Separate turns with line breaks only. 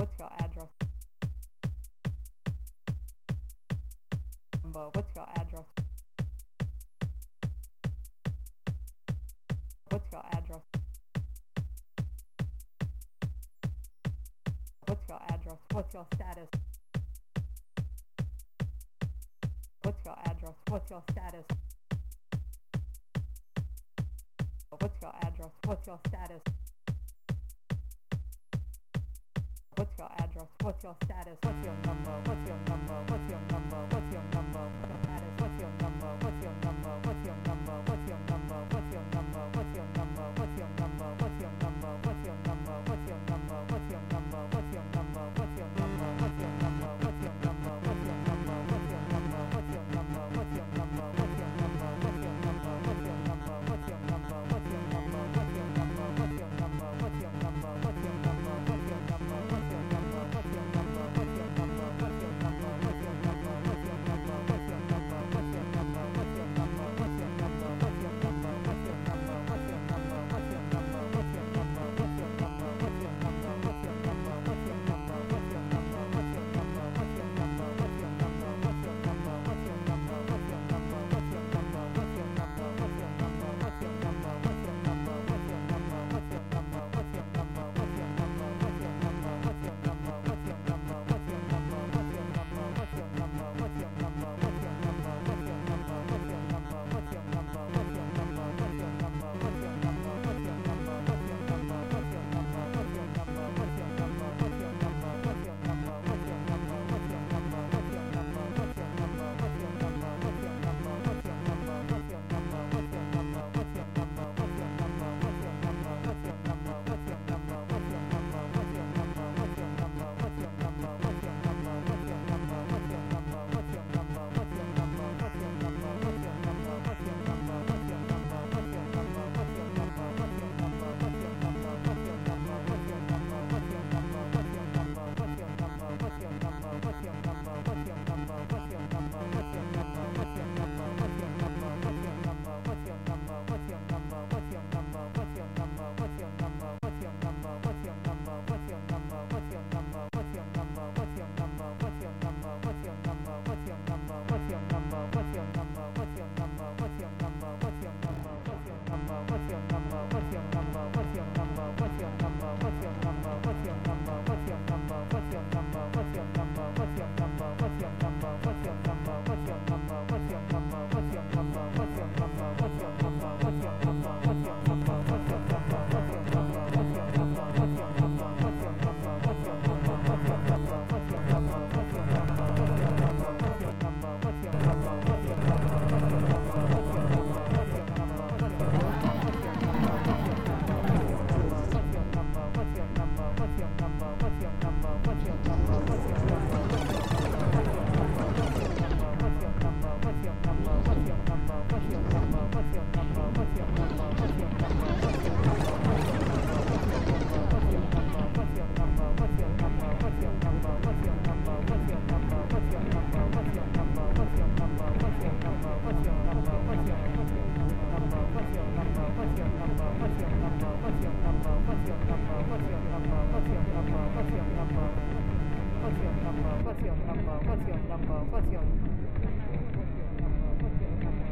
What's your address? Number. What's your address? What's your address? What's your address? What's your status? What's your address? What's your status? What's your address? What's your status? What's your address? What's your status? What's your number? What's your number? What's your number? number, what's your number, what's your number, what's your number, what's your number, what's your number.